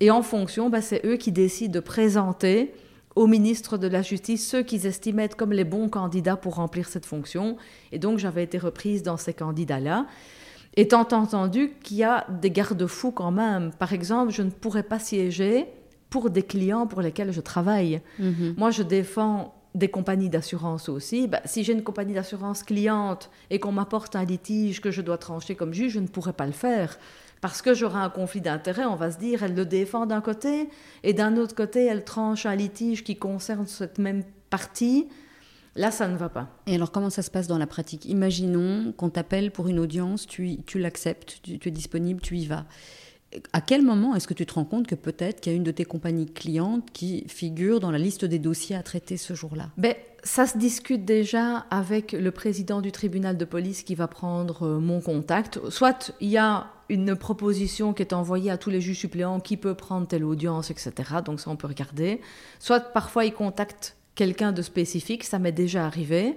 Et en fonction, bah, c'est eux qui décident de présenter au ministre de la Justice ceux qu'ils estiment être comme les bons candidats pour remplir cette fonction. Et donc j'avais été reprise dans ces candidats-là. Étant entendu qu'il y a des garde-fous quand même. Par exemple, je ne pourrais pas siéger pour des clients pour lesquels je travaille. Mhm. Moi, je défends des compagnies d'assurance aussi. Ben, si j'ai une compagnie d'assurance cliente et qu'on m'apporte un litige que je dois trancher comme juge, je ne pourrais pas le faire. Parce que j'aurai un conflit d'intérêts, on va se dire, elle le défend d'un côté, et d'un autre côté, elle tranche un litige qui concerne cette même partie. Là, ça ne va pas.
Et alors, comment ça se passe dans la pratique? Imaginons qu'on t'appelle pour une audience, tu, tu l'acceptes, tu, es disponible, tu y vas. À quel moment est-ce que tu te rends compte que peut-être qu'il y a une de tes compagnies clientes qui figure dans la liste des dossiers à traiter ce jour-là?
Ben, Ça se discute déjà avec le président du tribunal de police qui va prendre euh, mon contact. Soit il y a une proposition qui est envoyée à tous les juges suppléants qui peut prendre telle audience, etc. Donc ça, on peut regarder. Soit parfois, ils contactent quelqu'un de spécifique, ça m'est déjà arrivé.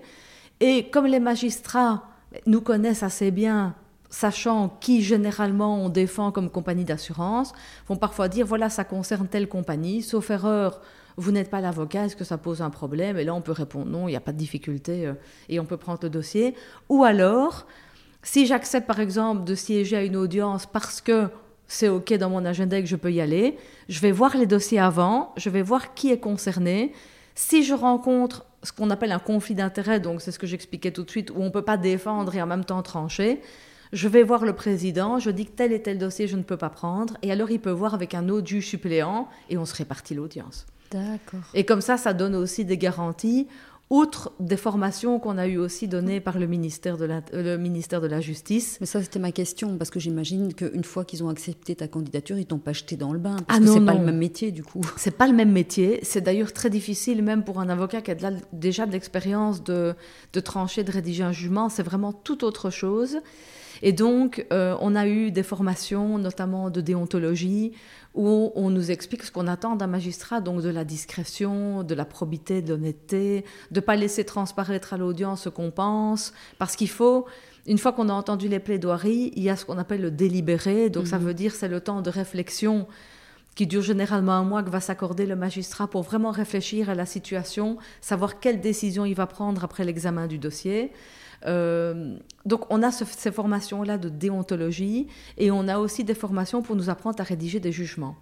Et comme les magistrats nous connaissent assez bien, sachant qui généralement on défend comme compagnie d'assurance, vont parfois dire voilà, ça concerne telle compagnie, sauf erreur, vous n'êtes pas l'avocat, est-ce que ça pose un problème? Et là, on peut répondre non, il n'y a pas de difficulté euh, et on peut prendre le dossier. Ou alors, si j'accepte par exemple de siéger à une audience parce que c'est OK dans mon agenda et que je peux y aller, je vais voir les dossiers avant, je vais voir qui est concerné si je rencontre ce qu'on appelle un conflit d'intérêts, donc c'est ce que j'expliquais tout de suite, où on ne peut pas défendre et en même temps trancher, je vais voir le président, je dis que tel et tel dossier je ne peux pas prendre, et alors il peut voir avec un autre juge suppléant, et on se répartit l'audience.
D'accord.
Et comme ça, ça donne aussi des garanties outre des formations qu'on a eu aussi données par le ministère de la, euh, le ministère de la Justice.
Mais ça, c'était ma question, parce que j'imagine qu'une fois qu'ils ont accepté ta candidature, ils t'ont pas jeté dans le bain, parce ah que c'est pas le même métier, du coup.
C'est pas le même métier. C'est d'ailleurs très difficile, même pour un avocat qui a déjà de l'expérience de, de trancher, de rédiger un jugement. C'est vraiment tout autre chose. Et donc, euh, on a eu des formations, notamment de déontologie, où on nous explique ce qu'on attend d'un magistrat, donc de la discrétion, de la probité, de l'honnêteté, de ne pas laisser transparaître à l'audience ce qu'on pense, parce qu'il faut, une fois qu'on a entendu les plaidoiries, il y a ce qu'on appelle le délibéré, donc ça mhm. veut dire c'est le temps de réflexion qui dure généralement un mois que va s'accorder le magistrat pour vraiment réfléchir à la situation, savoir quelle décision il va prendre après l'examen du dossier. Euh, donc on a ces formations-là de déontologie et on a aussi des formations pour nous apprendre à rédiger des jugements.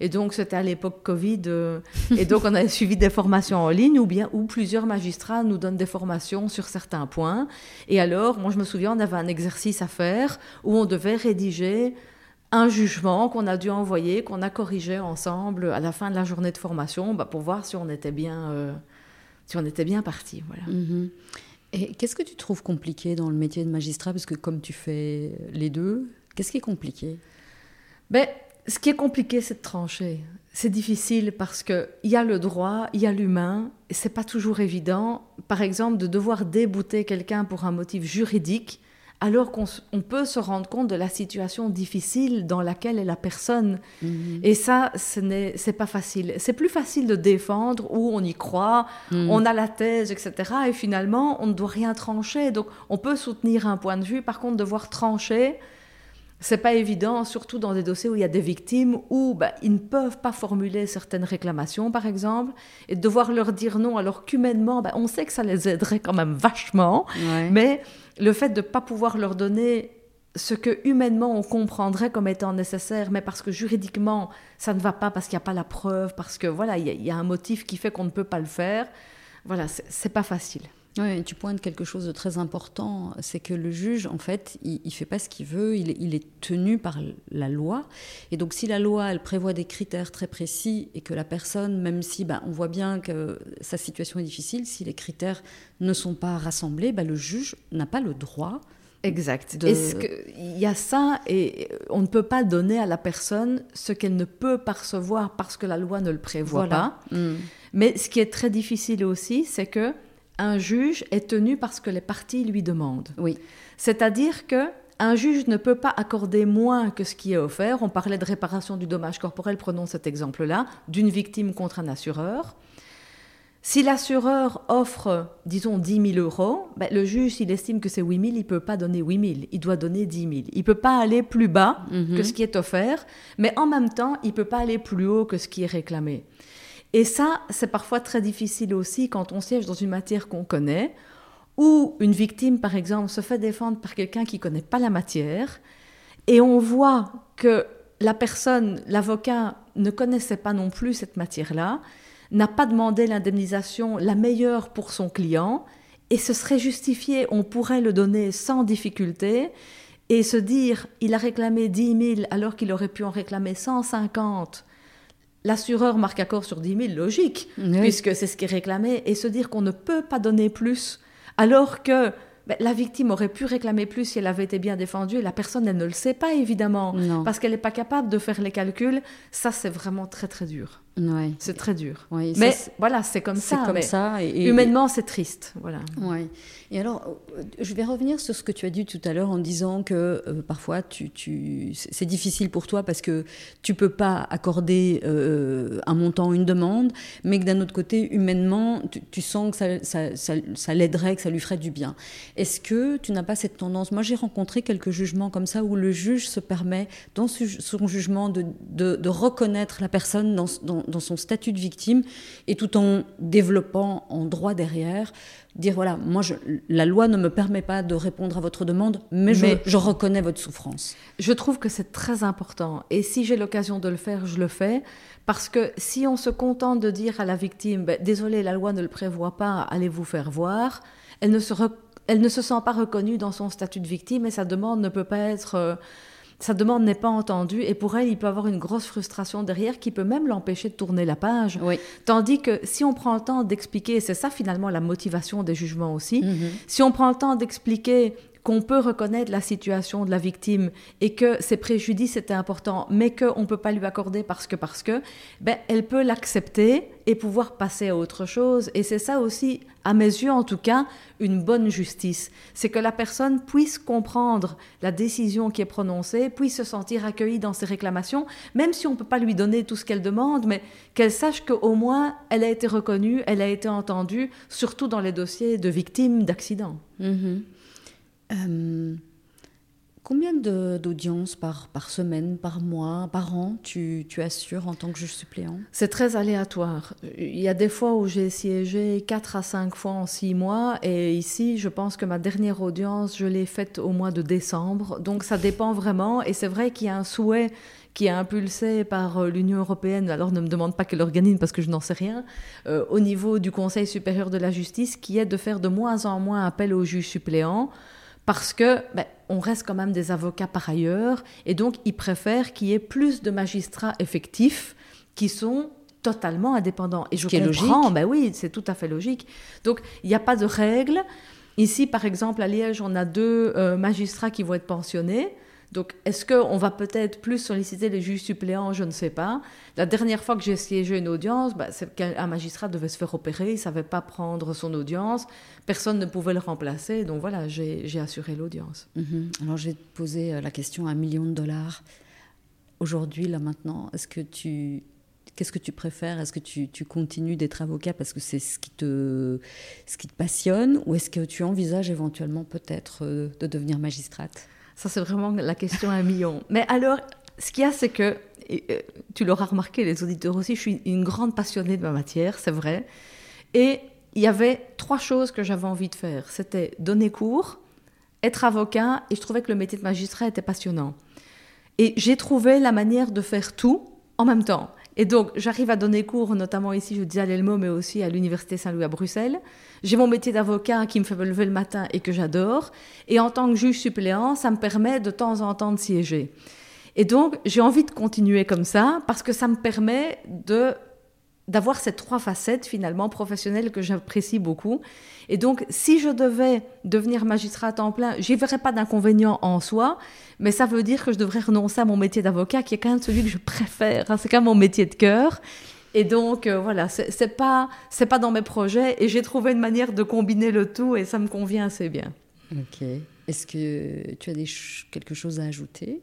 Et donc c'était à l'époque Covid, euh, et donc on a suivi des formations en ligne ou bien où plusieurs magistrats nous donnent des formations sur certains points. Et alors, moi je me souviens, on avait un exercice à faire où on devait rédiger un jugement qu'on a dû envoyer, qu'on a corrigé ensemble à la fin de la journée de formation bah, pour voir si on était bien, euh, si on était bien parti. Voilà.
Mhm. Et qu'est-ce que tu trouves compliqué dans le métier de magistrat? Parce que comme tu fais les deux, qu'est-ce qui est compliqué?
Ben, Ce qui est compliqué, c'est de trancher. C'est difficile parce qu'il y a le droit, il y a l'humain, et c'est pas toujours évident. Par exemple, de devoir débouter quelqu'un pour un motif juridique, alors qu'on peut se rendre compte de la situation difficile dans laquelle est la personne. Mhm. Et ça, ce n'est pas facile. C'est plus facile de défendre où on y croit, mhm. on a la thèse, etc. Et finalement, on ne doit rien trancher. Donc, on peut soutenir un point de vue. Par contre, devoir trancher, c'est pas évident, surtout dans des dossiers où il y a des victimes où bah, ils ne peuvent pas formuler certaines réclamations, par exemple, et devoir leur dire non, alors qu'humainement, bah, on sait que ça les aiderait quand même vachement, mais le fait de ne pas pouvoir leur donner ce que humainement on comprendrait comme étant nécessaire, mais parce que juridiquement ça ne va pas, parce qu'il n'y a pas la preuve, parce que voilà, il y, a un motif qui fait qu'on ne peut pas le faire. Voilà, c'est pas facile.
Oui, tu pointes quelque chose de très important, c'est que le juge, en fait, il ne fait pas ce qu'il veut, il, est tenu par la loi. Et donc, si la loi, elle prévoit des critères très précis et que la personne, même si ben, on voit bien que sa situation est difficile, si les critères ne sont pas rassemblés, ben, le juge n'a pas le droit
Exact. Il y a ça et on ne peut pas donner à la personne ce qu'elle ne peut pas recevoir parce que la loi ne le prévoit pas. Mm. Mais ce qui est très difficile aussi, c'est que un juge est tenu parce que les parties lui demandent.
Oui.
C'est-à-dire que un juge ne peut pas accorder moins que ce qui est offert. On parlait de réparation du dommage corporel, prenons cet exemple-là, d'une victime contre un assureur. Si l'assureur offre, disons, 10 000 euros, ben, le juge, s'il estime que c'est 8 000, il ne peut pas donner 8 000, il doit donner 10 000. Il ne peut pas aller plus bas mhm. que ce qui est offert, mais en même temps, il ne peut pas aller plus haut que ce qui est réclamé. Et ça, c'est parfois très difficile aussi quand on siège dans une matière qu'on connaît, ou une victime, par exemple, se fait défendre par quelqu'un qui ne connaît pas la matière, et on voit que la personne, l'avocat, ne connaissait pas non plus cette matière-là, n'a pas demandé l'indemnisation la meilleure pour son client, et ce serait justifié, on pourrait le donner sans difficulté, et se dire, il a réclamé 10 000 alors qu'il aurait pu en réclamer 150 l'assureur marque accord sur 10 000, logique, puisque c'est ce qui est réclamé, et se dire qu'on ne peut pas donner plus, alors que ben, la victime aurait pu réclamer plus si elle avait été bien défendue, et la personne, elle ne le sait pas, évidemment, parce qu'elle n'est pas capable de faire les calculs, ça, c'est vraiment très, très dur. C'est très dur. mais voilà, c'est comme ça.
Comme ça
et, humainement, c'est triste. Voilà.
Ouais. Et alors, euh, je vais revenir sur ce que tu as dit tout à l'heure en disant que euh, parfois tu, tu c'est difficile pour toi parce que tu peux pas accorder euh, un montant, une demande, mais que d'un autre côté, humainement, tu, sens que ça, ça, ça, ça l'aiderait, que ça lui ferait du bien. Est-ce que tu n'as pas cette tendance? Moi, j'ai rencontré quelques jugements comme ça où le juge se permet, dans son jugement, de, de, de reconnaître la personne dans, dans dans, son statut de victime et tout en développant en droit derrière, dire voilà, moi je, la loi ne me permet pas de répondre à votre demande, mais, je, reconnais votre souffrance.
Je trouve que c'est très important et si j'ai l'occasion de le faire, je le fais parce que si on se contente de dire à la victime ben, désolé, la loi ne le prévoit pas, allez vous faire voir, elle ne se elle ne se sent pas reconnue dans son statut de victime et sa demande ne peut pas être euh, sa demande n'est pas entendue et pour elle, il peut avoir une grosse frustration derrière qui peut même l'empêcher de tourner la page. Tandis que si on prend le temps d'expliquer, c'est ça finalement la motivation des jugements aussi, mhm. si on prend le temps d'expliquer qu'on peut reconnaître la situation de la victime et que ses préjudices étaient importants, mais qu'on ne peut pas lui accorder parce que, parce que, ben, elle peut l'accepter et pouvoir passer à autre chose. Et c'est ça aussi, à mes yeux en tout cas, une bonne justice. C'est que la personne puisse comprendre la décision qui est prononcée, puisse se sentir accueillie dans ses réclamations, même si on ne peut pas lui donner tout ce qu'elle demande, mais qu'elle sache qu'au moins elle a été reconnue, elle a été entendue, surtout dans les dossiers de victimes d'accidents.
Mm-hmm. Euh, combien d'audiences par, semaine, par mois, par an tu, tu assures en tant que juge suppléant?
C'est très aléatoire. Il y a des fois où j'ai siégé 4 à 5 fois en 6 mois et ici, je pense que ma dernière audience, je l'ai faite au mois de décembre. Donc ça dépend vraiment et c'est vrai qu'il y a un souhait qui est impulsé par euh, l'Union européenne, alors ne me demande pas quel organisme parce que je n'en sais rien, euh, au niveau du Conseil supérieur de la justice, qui est de faire de moins en moins appel aux juges suppléants parce que ben, on reste quand même des avocats par ailleurs, et donc ils préfèrent qu'il y ait plus de magistrats effectifs qui sont totalement indépendants. Et je
qui
comprends, ben oui, c'est tout à fait logique. Donc il n'y a pas de règles. Ici, par exemple, à Liège, on a deux euh, magistrats qui vont être pensionnés. Donc, est-ce qu'on va peut-être plus solliciter les juges suppléants? Je ne sais pas. La dernière fois que j'ai siégé une audience, bah, c'est qu'un magistrat devait se faire opérer, il ne savait pas prendre son audience, personne ne pouvait le remplacer, donc voilà, j'ai assuré l'audience.
Mhm. Alors, je vais te poser euh, la question à un million de dollars. Aujourd'hui, là maintenant, est-ce que tu Qu'est-ce que tu préfères? Est-ce que tu, tu continues d'être avocat parce que c'est ce qui te, ce qui te passionne? Ou est-ce que tu envisages éventuellement peut-être euh, de devenir magistrate?
Ça, c'est vraiment la question à un million. Mais alors, ce qu'il y a, c'est que, euh, tu l'auras remarqué, les auditeurs aussi, je suis une grande passionnée de ma matière, c'est vrai. Et il y avait trois choses que j'avais envie de faire. C'était donner cours, être avocat, et je trouvais que le métier de magistrat était passionnant. Et j'ai trouvé la manière de faire tout en même temps. Et donc, j'arrive à donner cours, notamment ici, je dis à l'Elmo, mais aussi à l'Université Saint-Louis à Bruxelles. J'ai mon métier d'avocat qui me fait lever le matin et que j'adore. Et en tant que juge suppléant, ça me permet de temps en temps de siéger. Et donc, j'ai envie de continuer comme ça parce que ça me permet de d'avoir ces trois facettes finalement professionnelles que j'apprécie beaucoup. Et donc, si je devais devenir magistrat à temps plein, j'y verrais pas d'inconvénient en soi, mais ça veut dire que je devrais renoncer à mon métier d'avocat, qui est quand même celui que je préfère. Hein. c'est quand même mon métier de cœur. Et donc, euh, voilà, c'est pas, c'est pas dans mes projets, et j'ai trouvé une manière de combiner le tout, et ça me convient assez bien.
Ok. Est-ce que tu as des quelque chose à ajouter?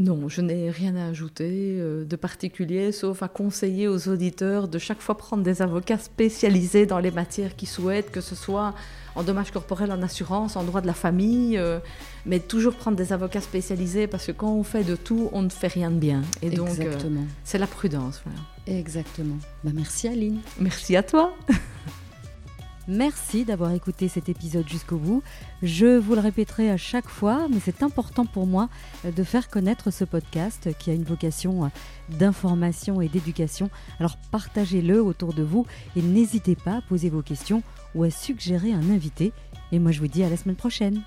Non, je n'ai rien à ajouter euh, de particulier, sauf à conseiller aux auditeurs de chaque fois prendre des avocats spécialisés dans les matières qu'ils souhaitent, que ce soit en dommages corporels, en assurance, en droit de la famille, euh, mais toujours prendre des avocats spécialisés parce que quand on fait de tout, on ne fait rien de bien. Et donc, euh, c'est la prudence.
Exactement. Bah, merci Aline.
Merci à toi.
Merci d'avoir écouté cet épisode jusqu'au bout. Je vous le répéterai à chaque fois, mais c'est important pour moi de faire connaître ce podcast qui a une vocation d'information et d'éducation. Alors partagez-le autour de vous et n'hésitez pas à poser vos questions ou à suggérer un invité. Et moi je vous dis à la semaine prochaine.